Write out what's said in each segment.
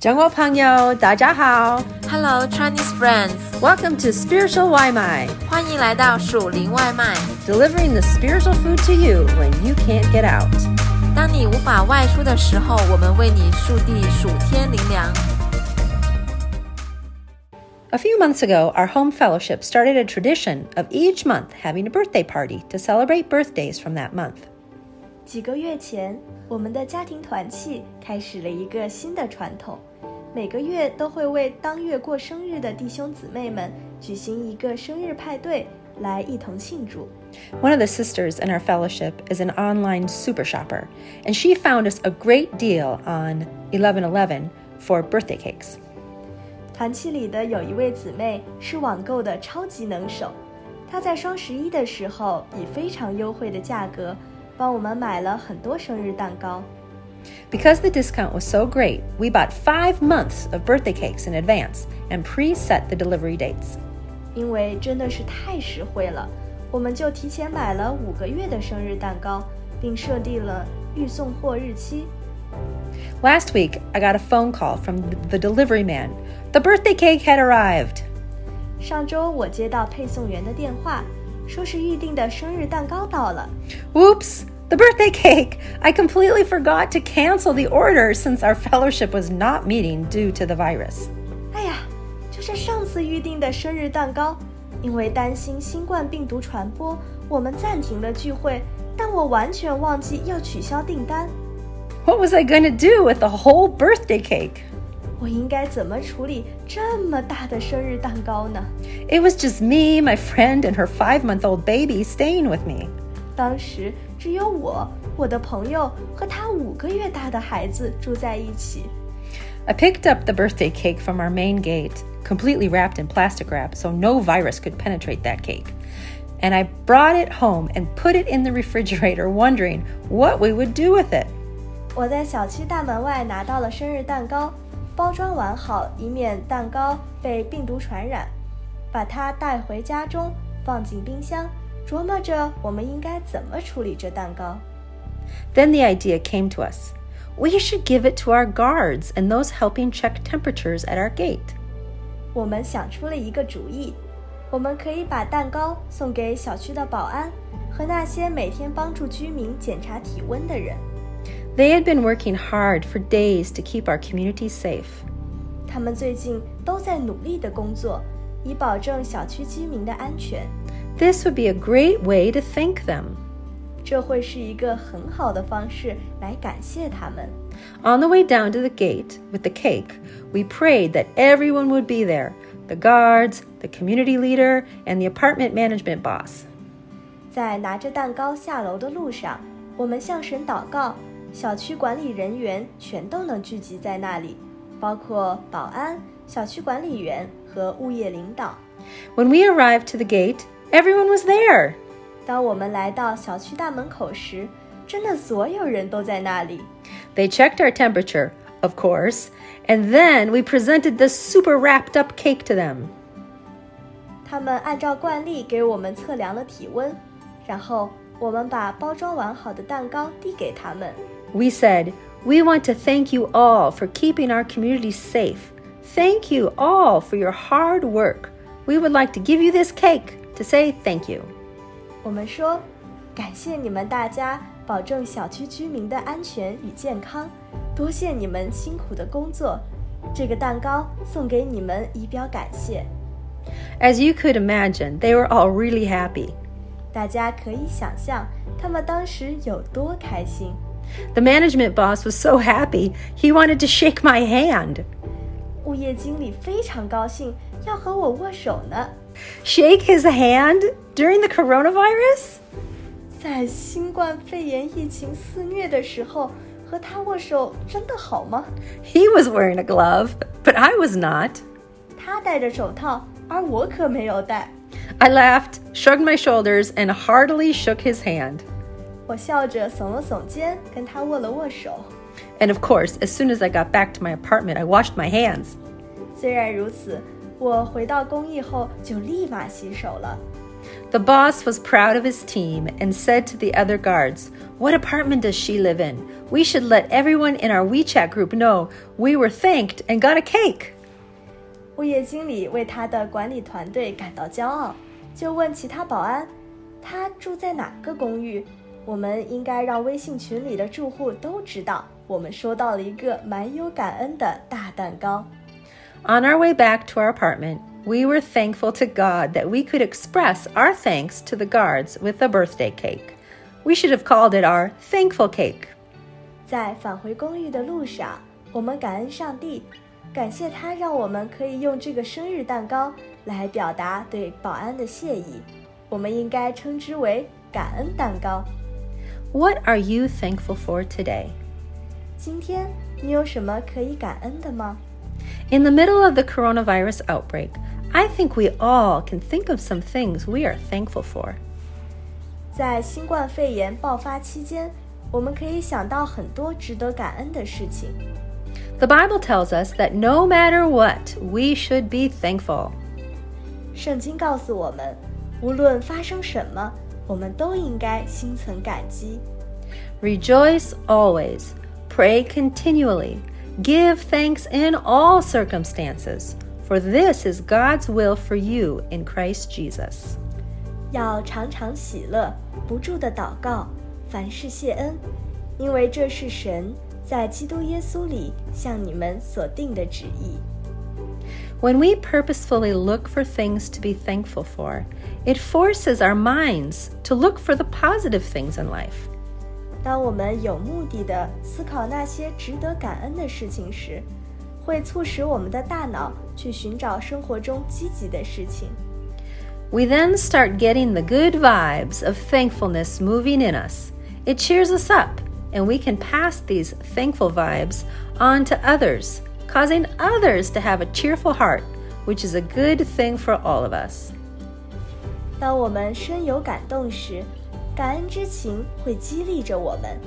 中国朋友，大家好 Hello Chinese friends， ，Welcome to Spiritual 外卖欢迎来到属灵外卖。 ，delivering the spiritual food to you when you can't get out. 当你无法外出的时候，我们为你速递暑天灵粮。 A few months ago, our home fellowship started a tradition of each month having a birthday party to celebrate birthdays from that month. 几个月前，我们的家庭团契开始了一个新的传统， 每个月都会为当月过生日的弟兄姊妹们举行一个生日派对，来一同庆祝。 One of the sisters in our fellowship is an online super shopper, and she found us a great deal on 1111 for birthday cakes. 团契里的有一位姊妹是网购的超级能手，她在双十一的时候以非常优惠的价格帮我们买了很多生日蛋糕。 Because the discount was so great, we bought five months of birthday cakes in advance and preset the delivery dates. 因为真的是太实惠了，我们就提前买了五个月的生日蛋糕，并设定了预送货日期。 Last week, I got a phone call from the delivery man. The birthday cake had arrived. 上周我接到配送员的电话，说是预定的生日蛋糕到了。 Whoops! The birthday cake! I completely forgot to cancel the order since our fellowship was not meeting due to the virus. 哎呀，就是上次预定的生日蛋糕，因为担心新冠病毒传播，我们暂停了聚会，但我完全忘记要取消订单。 What was I going to do with the whole birthday cake? 我应该怎么处理这么大的生日蛋糕呢？ It was just me, my friend, and her five month old baby staying with me. 当时只有我、我的朋友和他五个月大的孩子住在一起。 I picked up the birthday cake from our main gate, completely wrapped in plastic wrap so no virus could penetrate that cake. And I brought it home and put it in the refrigerator, wondering what we would do with it. 我在小区大门外拿到了生日蛋糕，包装完好，以免蛋糕被病毒传染。把它带回家中，放进冰箱， 琢磨着我们应该怎么处理这蛋糕。 Then the idea came to us we should give it to our guards and those helping check temperatures at our gate. 我们想出了一个主意，我们可以把蛋糕送给小区的保安和那些每天帮助居民检查体温的人。 They had been working hard for days to keep our community safe. 他们最近都在努力的工作，以保证小区居民的安全。 This would be a great way to thank them. 这会是一个很好的方式来感谢他们。 On the way down to the gate with the cake, we prayed that everyone would be there the guards, the community leader, and the apartment management boss. 在拿着蛋糕下楼的路上，我们向神祷告，小区管理人员全都能聚集在那里，包括保安、小区管理员和物业领导。 When we arrived to the gate, everyone was there. 当我们来到小区大门口时，真的所有人都在那里。 They checked our temperature, of course, and then we presented the super wrapped up cake to them. 他们按照惯例给我们测量了体温，然后我们把包装完好的蛋糕递给他们。 We said, We want to thank you all for keeping our community safe. Thank you all for your hard work. We would like to give you this cake to say thank you. 我们说，感谢你们大家保证小区居民的安全与健康，多谢你们辛苦的工作。这个蛋糕送给你们以表感谢。 As you could imagine, they were all really happy. 大家可以想象他们当时有多开心。 The management boss was so happy, he wanted to shake my hand. 物业经理非常高兴，要和我握手呢。 Shake his hand during the coronavirus? 在新冠肺炎疫情肆虐的时候，和他握手真的好吗？ He was wearing a glove, but I was not. 他戴着手套，而我可没有戴。 I laughed, shrugged my shoulders, and heartily shook his hand. 我笑着耸了耸肩，跟他握了握手。 And of course, as soon as I got back to my apartment, I washed my hands. 虽然如此，我回到公寓后就立马洗手了。 The boss was proud of his team and said to the other guards, What apartment does she live in? We should let everyone in our WeChat group know we were thanked and got a cake. 物业经理为他的管理团队感到骄傲，就问其他保安：“他住在哪个公寓？ 我们应该让微信群里的住户都知道，我们收到了一个蛮有感恩的大蛋糕。” On our way back to our apartment, we were thankful to God that we could express our thanks to the guards with a birthday cake. We should have called it our thankful cake. 在返回公寓的路上，我们感恩上帝，感谢他让我们可以用这个生日蛋糕来表达对保安的谢意。我们应该称之为感恩蛋糕。 What are you thankful for today? 今天你有什么可以感恩的吗？In the middle of the coronavirus outbreak, I think we all can think of some things we are thankful for. 在新冠肺炎爆发期间，我们可以想到很多值得感恩的事情。The Bible tells us that no matter what, we should be thankful. 圣经告诉我们，无论发生什么， 我们都应该心存感激。Rejoice always, pray continually, give thanks in all circumstances, for this is God's will for you in Christ Jesus. 要常常喜乐，不住的祷告，凡事谢恩，因为这是神在基督耶稣里向你们所定的旨意。 When we purposefully look for things to be thankful for, it forces our minds to look for the positive things in life. 当我们有目的的思考那些值得感恩的事情时，会促使我们的大脑去寻找生活中积极的事情。We then start getting the good vibes of thankfulness moving in us. It cheers us up, and we can pass these thankful vibes on to others, causing others to have a cheerful heart, which is a good thing for all of us. 当我们深有感动时，感恩之情会激励着我们，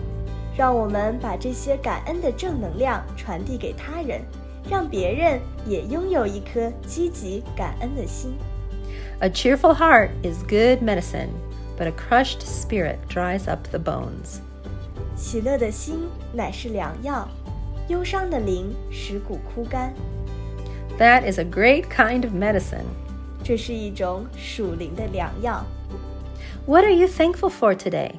让我们把这些感恩的正能量传递给他人，让别人也拥有一颗积极感恩的心。A cheerful heart is good medicine, but a crushed spirit dries up the bones. 喜乐的心乃是良药， 忧伤的灵使骨枯干。 That is a great kind of medicine. 这是一种属灵的良药。 What are you thankful for today?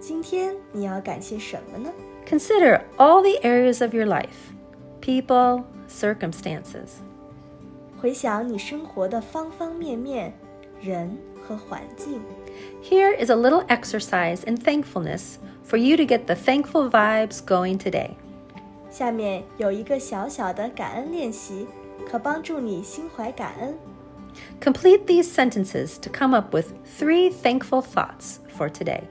今天你要感谢什么呢？ Consider all the areas of your life people, circumstances. 回想你生活的方方面面，人和环境。 Here is a little exercise in thankfulness for you to get the thankful vibes going today. 下面有一个小小的感恩练习，可帮助你心怀感恩。 Complete these sentences to come up with three thankful thoughts for today.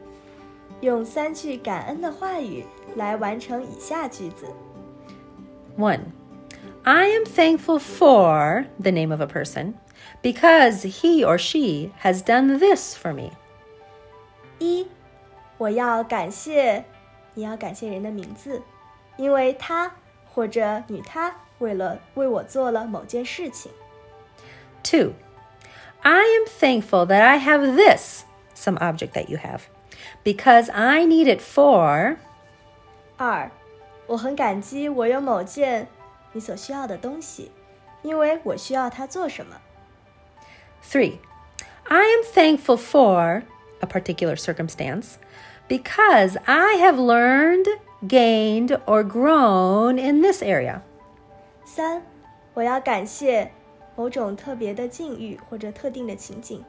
用三句感恩的话语来完成以下句子： 1. I am thankful for the name of a person because he or she has done this for me. 一，我要感谢，你要感谢人的名字， 因为他或者女他为了为我做了某件事情。 2. I am thankful that I have this, some object that you have, because I need it for. 二，我很感激我有某件你所需要的东西，因为我需要它做什么。 3. I am thankful for a particular circumstance because I have learned, gained, or grown in this area. 三，我要感谢某种特别的境遇或者特定的情景，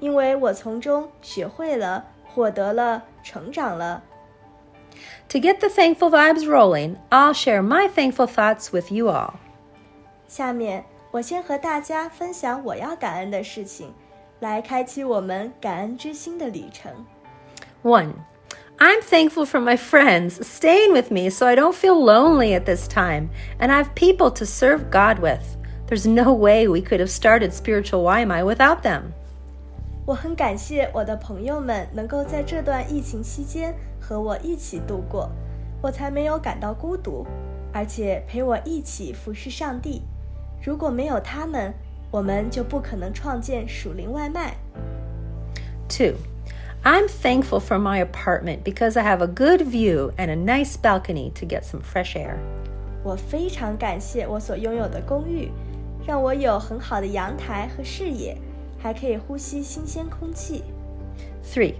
因为我从中学会了、获得了、成长了。 To get the thankful vibes rolling, I'll share my thankful thoughts with you all. 下面我先和大家分享我要感恩的事情，来开启我们感恩之心的旅程。 1. I'm thankful for my friends staying with me so I don't feel lonely at this time, and I have people to serve God with. There's no way we could have started Spiritual Waimai without them. 我很感谢我的朋友们能够在这段疫情期间和我一起度过，我才没有感到孤独，而且陪我一起服侍上帝。如果没有他们，我们就不可能创建属灵外卖。Two. I'm thankful for my apartment because I have a good view and a nice balcony to get some fresh air. 我非常感谢我所拥有的公寓，让我有很好的阳台和视野，还可以呼吸新鲜空气。 Three,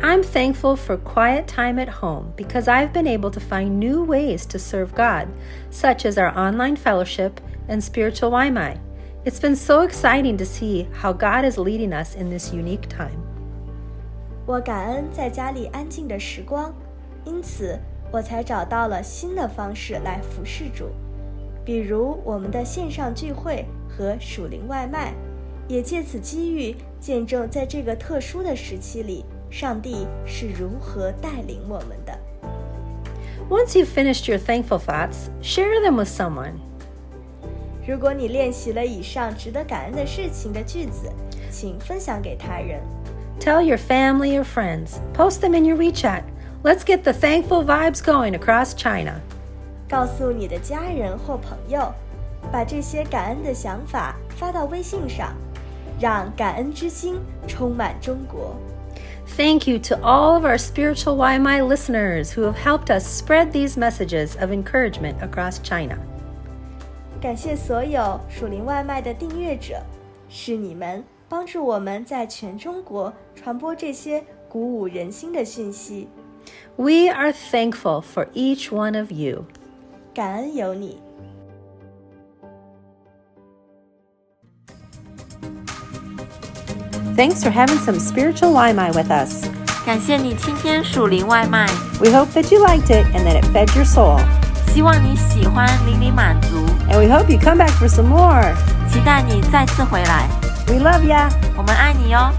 I'm thankful for quiet time at home because I've been able to find new ways to serve God, such as our online fellowship and spiritual Waimai. It's been so exciting to see how God is leading us in this unique time. 我感恩在家里安静的时光，因此我才找到了新的方式来服侍主，比如我们的线上聚会和属灵外卖，也借此机遇见证在这个特殊的时期里，上帝是如何带领我们的。Once you've finished your thankful thoughts, share them with someone. 如果你练习了以上值得感恩的事情的句子，请分享给他人。Tell your family or friends. Post them in your WeChat. Let's get the thankful vibes going across China. 告诉你的家人或朋友，把这些感恩的想法发到微信上，让感恩之心充满中国。Thank you to all of our Spiritual Waimai listeners who have helped us spread these messages of encouragement across China. 感谢所有属灵外卖的订阅者，是你们帮助我们在全中国传播这些鼓舞人心的讯息。We are thankful for each one of you thanks for having some spiritual Waimai with us. 感谢你今天属灵外卖。We hope that you liked it and that it fed your soul. 希望你喜欢灵灵满足。And we hope you come back for some more. 期待你再次回来。We love ya. 我们爱你哟。